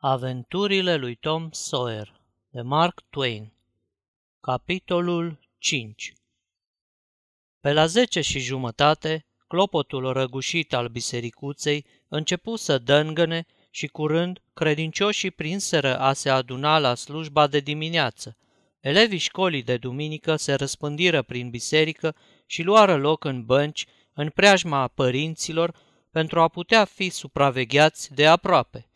Aventurile lui Tom Sawyer de Mark Twain Capitolul 5 Pe la zece și jumătate, clopotul răgușit al bisericuței începu să dângăne și curând credincioșii prinseră a se aduna la slujba de dimineață. Elevii școlii de duminică se răspândiră prin biserică și luară loc în bănci, în preajma părinților, pentru a putea fi supravegheați de aproape.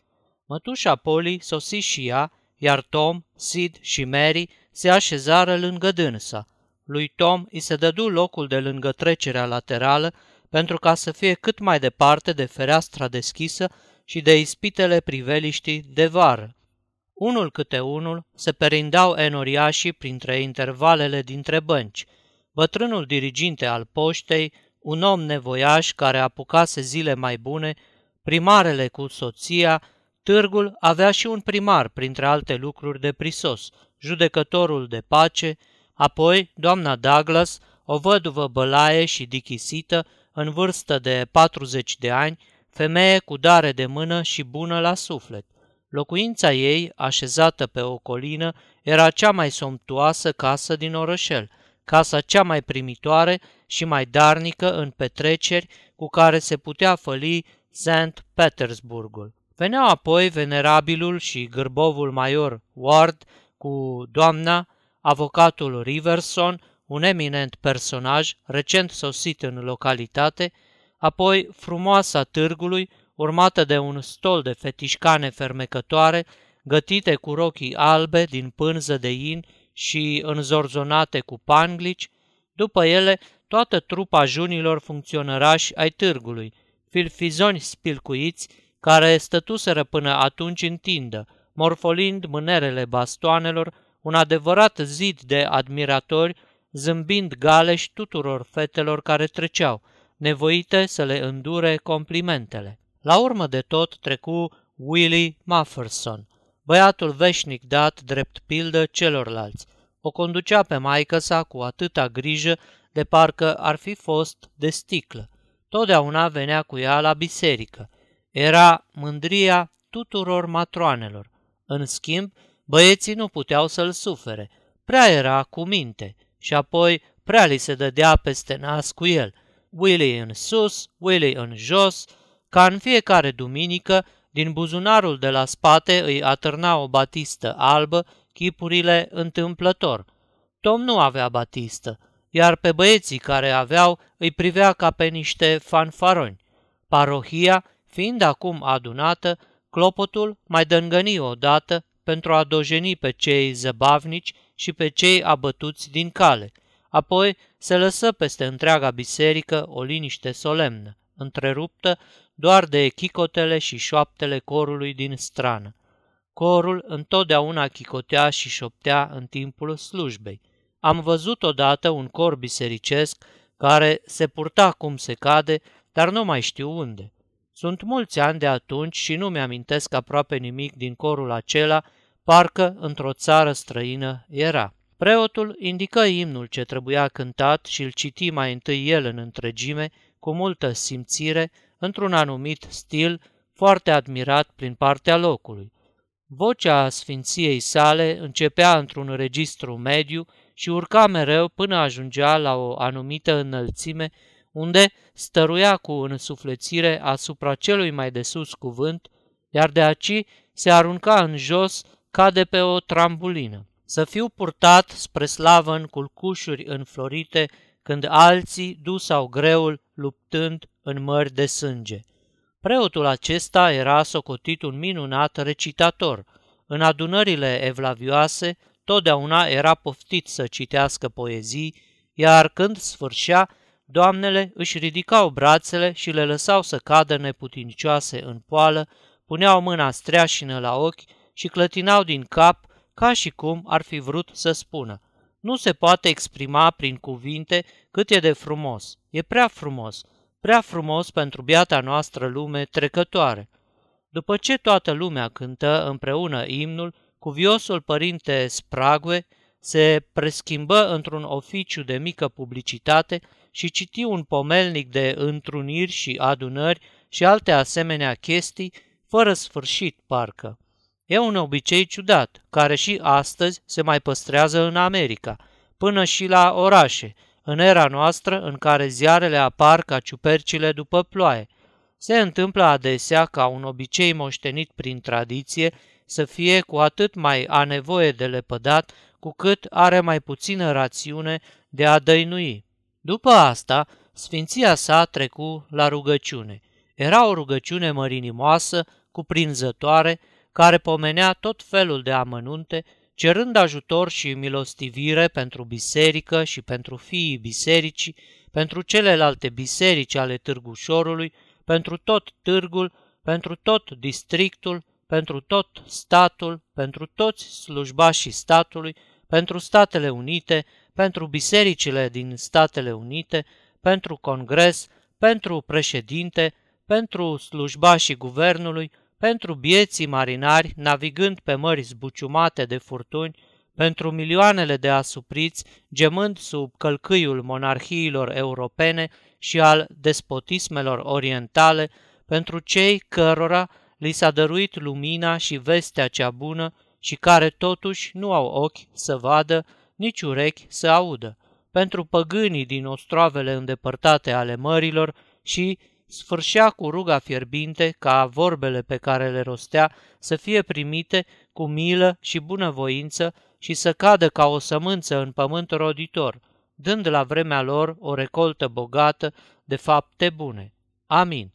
Mătușa Polly sosi și ea, iar Tom, Sid și Mary se așezară lângă dânsa. Lui Tom îi se dădu locul de lângă trecerea laterală pentru ca să fie cât mai departe de fereastra deschisă și de ispitele priveliștii de vară. Unul câte unul se perindau enoriașii printre intervalele dintre bănci. Bătrânul diriginte al poștei, un om nevoiaș care apucase zile mai bune, primarele cu soția, Târgul avea și un primar, printre alte lucruri de prisos, judecătorul de pace, apoi doamna Douglas, o văduvă bălaie și dichisită, în vârstă de 40 de ani, femeie cu dare de mână și bună la suflet. Locuința ei, așezată pe o colină, era cea mai somptuoasă casă din orășel, casa cea mai primitoare și mai darnică în petreceri cu care se putea făli St. Petersburgul. Veneau apoi venerabilul și gârbovul major Ward cu doamna, avocatul Riverson, un eminent personaj recent sosit în localitate, apoi frumoasa târgului, urmată de un stol de fetișcane fermecătoare, gătite cu rochii albe din pânză de in și înzorzonate cu panglici, după ele toată trupa junilor funcționărași ai târgului, filfizoni spilcuiți, care stătuseră până atunci în tindă, morfolind mânerele bastoanelor, un adevărat zid de admiratori, zâmbind galeși tuturor fetelor care treceau, nevoite să le îndure complimentele. La urmă de tot trecu Willie Mufferson, băiatul veșnic dat drept pildă celorlalți. O conducea pe maică sa cu atâta grijă de parcă ar fi fost de sticlă. Totdeauna venea cu ea la biserică – era mândria tuturor matroanelor. În schimb, băieții nu puteau să-l sufere. Prea era cu minte și apoi prea li se dădea peste nas cu el. Willy în sus, Willy în jos, ca în fiecare duminică, din buzunarul de la spate îi atârna o batistă albă, chipurile întâmplător. Tom nu avea batistă, iar pe băieții care aveau îi privea ca pe niște fanfaroni. Parohia Fiind acum adunată, clopotul mai dângăni odată pentru a dojeni pe cei zăbavnici și pe cei abătuți din cale. Apoi se lăsă peste întreaga biserică o liniște solemnă, întreruptă doar de chicotele și șoaptele corului din strană. Corul întotdeauna chicotea și șoptea în timpul slujbei. Am văzut odată un cor bisericesc care se purta cum se cade, dar nu mai știu unde. Sunt mulți ani de atunci și nu mi-amintesc aproape nimic din corul acela, parcă într-o țară străină era. Preotul indică imnul ce trebuia cântat și îl citi mai întâi el în întregime, cu multă simțire, într-un anumit stil, foarte admirat prin partea locului. Vocea sfinției sale începea într-un registru mediu și urca mereu până ajungea la o anumită înălțime unde stăruia cu însuflețire asupra celui mai de sus cuvânt, iar de aici se arunca în jos ca de pe o trambulină. Să fiu purtat spre slavă în culcușuri înflorite, când alții dusau greul luptând în mări de sânge. Preotul acesta era socotit un minunat recitator. În adunările evlavioase, totdeauna era poftit să citească poezii, iar când sfârșea, Doamnele își ridicau brațele și le lăsau să cadă neputincioase în poală, puneau mâna streașină la ochi și clătinau din cap ca și cum ar fi vrut să spună. Nu se poate exprima prin cuvinte cât e de frumos. E prea frumos, prea frumos pentru biata noastră lume trecătoare. După ce toată lumea cântă împreună imnul, cuviosul părinte Sprague se preschimbă într-un oficiu de mică publicitate și citi un pomelnic de întruniri și adunări și alte asemenea chestii, fără sfârșit parcă. E un obicei ciudat, care și astăzi se mai păstrează în America, până și la orașe, în era noastră în care ziarele apar ca ciupercile după ploaie. Se întâmplă adesea ca un obicei moștenit prin tradiție să fie cu atât mai a nevoie de lepădat, cu cât are mai puțină rațiune de a dăinui. După asta, sfinția sa trecu la rugăciune. Era o rugăciune mărinimoasă, cuprinzătoare, care pomenea tot felul de amănunte, cerând ajutor și milostivire pentru biserică și pentru fiii bisericii, pentru celelalte biserici ale Târgușorului, pentru tot târgul, pentru tot districtul, pentru tot statul, pentru toți slujbașii statului, pentru Statele Unite, pentru bisericile din Statele Unite, pentru Congres, pentru președinte, pentru slujbașii guvernului, pentru bieții marinari navigând pe mări zbuciumate de furtuni, pentru milioanele de asupriți gemând sub călcâiul monarhiilor europene și al despotismelor orientale, pentru cei cărora li s-a dăruit lumina și vestea cea bună și care totuși nu au ochi să vadă, nici urechi să audă, pentru păgânii din ostroavele îndepărtate ale mărilor și sfârșea cu ruga fierbinte ca vorbele pe care le rostea să fie primite cu milă și bunăvoință și să cadă ca o sămânță în pământ roditor, dând la vremea lor o recoltă bogată de fapte bune. Amin.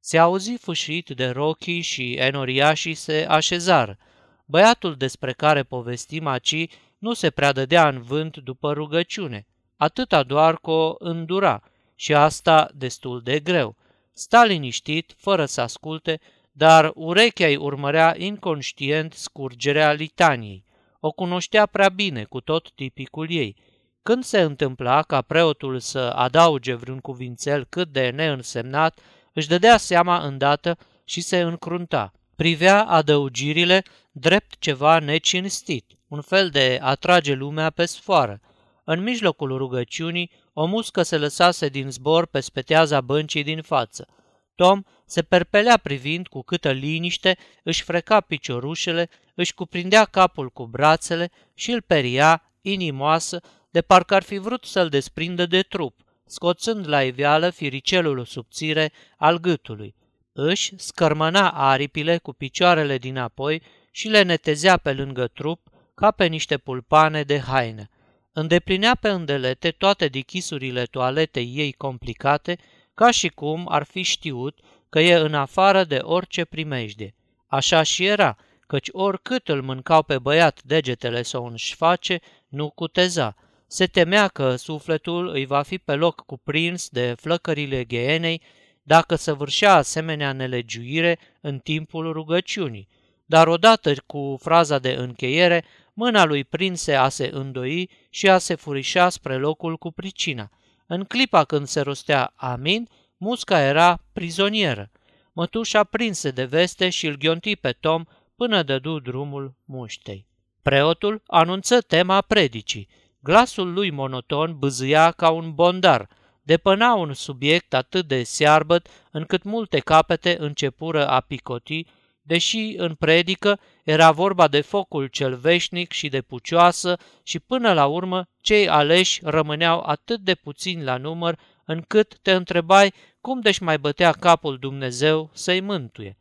Se auzi fâșit de rochii și enoriașii se așezară. Băiatul despre care povestim aci nu se prea dădea în vânt după rugăciune, atâta doar că o îndura și asta destul de greu. Sta liniștit, fără să asculte, dar urechea îi urmărea inconștient scurgerea litaniei. O cunoștea prea bine cu tot tipicul ei. Când se întâmpla ca preotul să adauge vreun cuvințel cât de neînsemnat, își dădea seama îndată și se încrunta. Privea adăugirile drept ceva necinstit, un fel de atrage lumea pe sfoară. În mijlocul rugăciunii, o muscă se lăsase din zbor pe speteaza băncii din față. Tom se perpelea privind cu câtă liniște, își freca piciorușele, își cuprindea capul cu brațele și îl peria, inimoasă, de parcă ar fi vrut să-l desprindă de trup, scoțând la iveală firicelul subțire al gâtului. Își scărmăna aripile cu picioarele dinapoi și le netezea pe lângă trup ca pe niște pulpane de haină. Îndeplinea pe îndelete toate dichisurile toaletei ei complicate, ca și cum ar fi știut că e în afară de orice primejde. Așa și era, căci oricât îl mâncau pe băiat degetele să o înșface, nu cuteza. Se temea că sufletul îi va fi pe loc cuprins de flăcările ghenei dacă săvârșea asemenea nelegiuire în timpul rugăciunii. Dar odată cu fraza de încheiere, mâna lui prinse a se îndoi și a se furișa spre locul cu pricina. În clipa când se rostea amin, musca era prizonieră. Mătușa prinse de veste și îl ghionti pe Tom până dădu drumul muștei. Preotul anunță tema predicii. Glasul lui monoton bâzâia ca un bondar, depăna un subiect atât de searbăt încât multe capete începură a picoti deși în predică era vorba de focul cel veșnic și de pucioasă și până la urmă cei aleși rămâneau atât de puțini la număr încât te întrebai cum de-și mai bătea capul Dumnezeu să-i mântuie.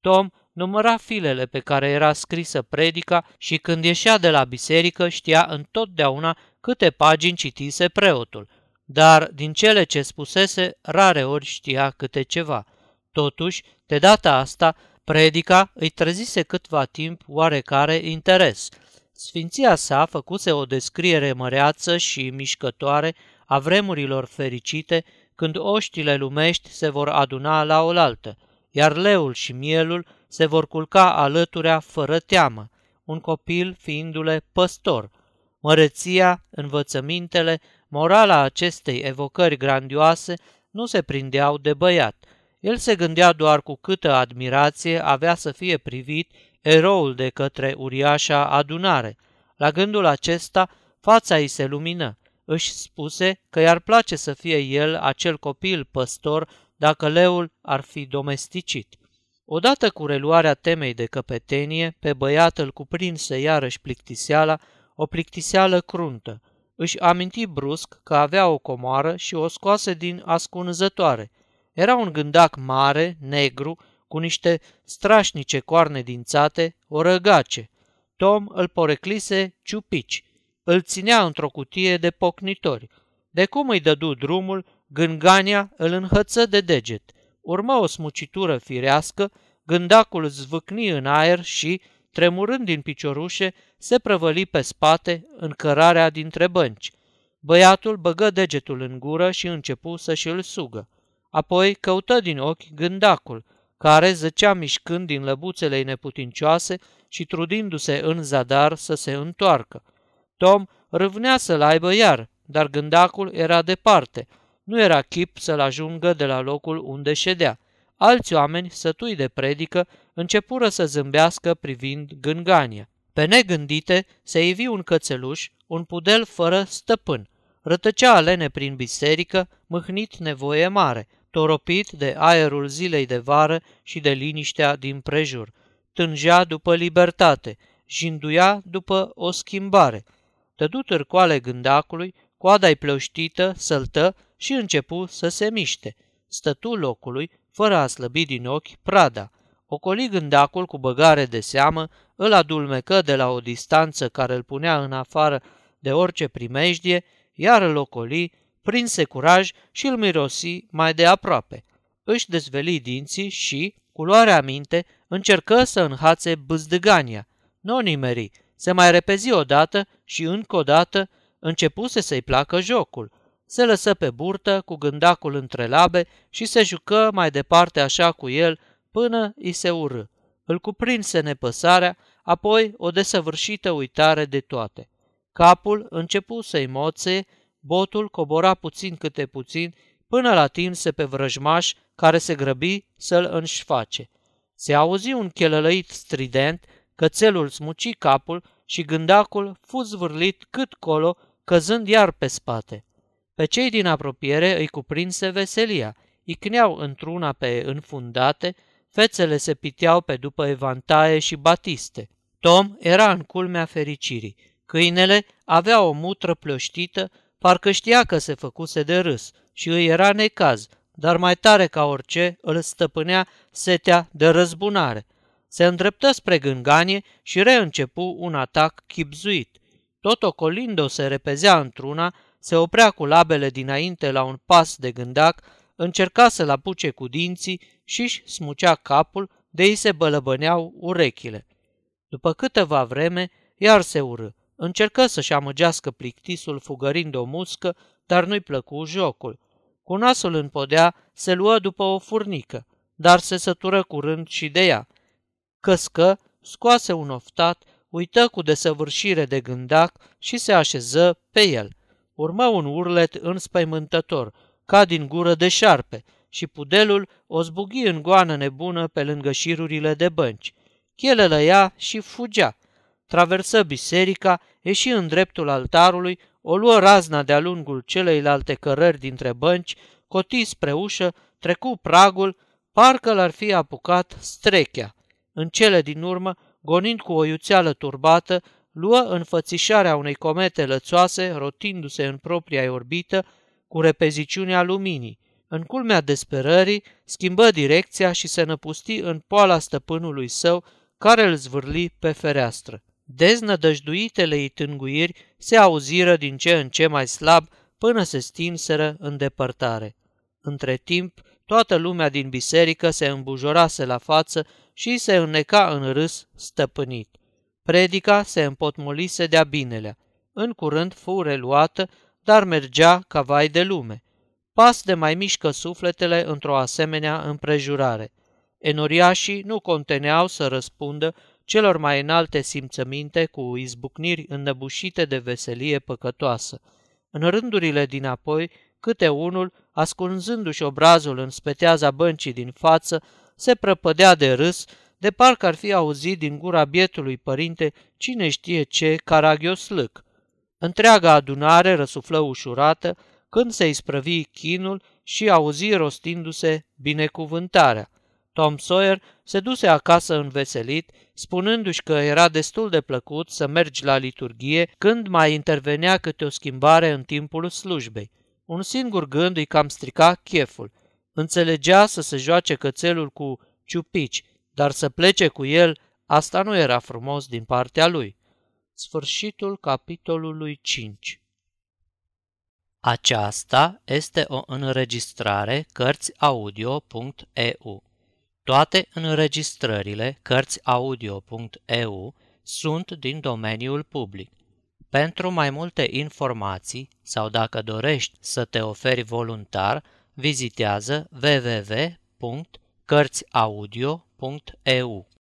Tom număra filele pe care era scrisă predica și când ieșea de la biserică știa întotdeauna câte pagini citise preotul, dar din cele ce spusese rare ori știa câte ceva. Totuși, de data asta, Predica îi trezise câtva timp oarecare interes. Sfinția sa făcuse o descriere măreață și mișcătoare a vremurilor fericite când oștile lumești se vor aduna la oaltă, iar leul și mielul se vor culca alăturea fără teamă, un copil fiindu-le păstor. Măreția, învățămintele, morala acestei evocări grandioase nu se prindeau de băiat – el se gândea doar cu câtă admirație avea să fie privit eroul de către uriașa adunare. La gândul acesta, fața îi se lumină. Își spuse că i-ar place să fie el acel copil păstor dacă leul ar fi domesticit. Odată cu reluarea temei de căpetenie, pe băiat îl cuprinse iarăși plictiseala, o plictiseală cruntă. Își aminti brusc că avea o comoară și o scoase din ascunzătoare. Era un gândac mare, negru, cu niște strașnice coarne dințate, o răgace. Tom îl poreclise ciupici. Îl ținea într-o cutie de pocnitori. De cum îi dădu drumul, gângania îl înhăță de deget. Urmă o smucitură firească, gândacul zvâcni în aer și, tremurând din piciorușe, se prăvăli pe spate în cărarea dintre bănci. Băiatul băgă degetul în gură și începu să-și îl sugă. Apoi căută din ochi gândacul, care zăcea mișcând din lăbuțele neputincioase și trudindu-se în zadar să se întoarcă. Tom râvnea să-l aibă iar, dar gândacul era departe. Nu era chip să-l ajungă de la locul unde ședea. Alți oameni, sătui de predică, începură să zâmbească privind gângania. Pe negândite se ivi un cățeluș, un pudel fără stăpân. Rătăcea alene prin biserică, mâhnit nevoie mare, toropit de aerul zilei de vară și de liniștea din prejur. Tângea după libertate, jinduia după o schimbare. Tădu târcoale gândacului, coada-i plăuștită, săltă și începu să se miște. Stătu locului, fără a slăbi din ochi prada. Ocoli gândacul cu băgare de seamă, îl adulmecă de la o distanță care îl punea în afară de orice primejdie, iar îl ocoli, prinse curaj și îl mirosi mai de aproape. Își dezveli dinții și, cu luarea minte, încercă să înhațe bâzdăgania. Nu nimeri, se mai repezi odată și încă o dată începuse să-i placă jocul. Se lăsă pe burtă cu gândacul între labe și se jucă mai departe așa cu el până îi se urâ. Îl cuprinse nepăsarea, apoi o desăvârșită uitare de toate. Capul începu să-i moțe, botul cobora puțin câte puțin, până la tinse pe vrăjmaș care se grăbi să-l înșface. Se auzi un chelălăit strident, cățelul smuci capul și gândacul fu zvârlit cât colo, căzând iar pe spate. Pe cei din apropiere îi cuprinse veselia, icneau într-una pe înfundate, fețele se piteau pe după evantaie și batiste. Tom era în culmea fericirii. Câinele avea o mutră plăștită, parcă știa că se făcuse de râs și îi era necaz, dar mai tare ca orice îl stăpânea setea de răzbunare. Se îndreptă spre gânganie și reîncepu un atac chipzuit. Tot ocolind-o se repezea într-una, se oprea cu labele dinainte la un pas de gândac, încerca să-l apuce cu dinții și-și smucea capul, de ei se bălăbăneau urechile. După câteva vreme, iar se urâ. Încercă să-și amăgească plictisul fugărind o muscă, dar nu-i plăcu jocul. Cu nasul în podea, se luă după o furnică, dar se sătură curând și de ea. Căscă, scoase un oftat, uită cu desăvârșire de gândac și se așeză pe el. Urmă un urlet înspăimântător, ca din gură de șarpe, și pudelul o zbughi în goană nebună pe lângă șirurile de bănci. Chelă ea și fugea. Traversă biserica, ieși în dreptul altarului, o luă razna de-a lungul celeilalte cărări dintre bănci, coti spre ușă, trecu pragul, parcă l-ar fi apucat strechea. În cele din urmă, gonind cu o iuțeală turbată, luă înfățișarea unei comete lățoase, rotindu-se în propria orbită, cu repeziciunea luminii. În culmea desperării, schimbă direcția și se năpusti în poala stăpânului său, care îl zvârli pe fereastră. Deznădăjduitele ei tânguiri se auziră din ce în ce mai slab până se stinseră în depărtare. Între timp, toată lumea din biserică se îmbujorase la față și se înneca în râs stăpânit. Predica se împotmolise de-a binelea. În curând fu reluată, dar mergea ca vai de lume. Pas de mai mișcă sufletele într-o asemenea împrejurare. Enoriașii nu conteneau să răspundă celor mai înalte simțăminte cu izbucniri înnăbușite de veselie păcătoasă. În rândurile dinapoi, câte unul, ascunzându-și obrazul în speteaza băncii din față, se prăpădea de râs, de parcă ar fi auzit din gura bietului părinte cine știe ce caragioslâc. Întreaga adunare răsuflă ușurată când se isprăvi chinul și auzi rostindu-se binecuvântarea. Tom Sawyer se duse acasă înveselit, spunându-și că era destul de plăcut să mergi la liturghie când mai intervenea câte o schimbare în timpul slujbei. Un singur gând îi cam strica cheful. Înțelegea să se joace cățelul cu ciupici, dar să plece cu el, asta nu era frumos din partea lui. Sfârșitul capitolului 5 Aceasta este o înregistrare Cărțiaudio.eu. Toate înregistrările Cărțiaudio.eu sunt din domeniul public. Pentru mai multe informații sau dacă dorești să te oferi voluntar, vizitează www.cărțiaudio.eu.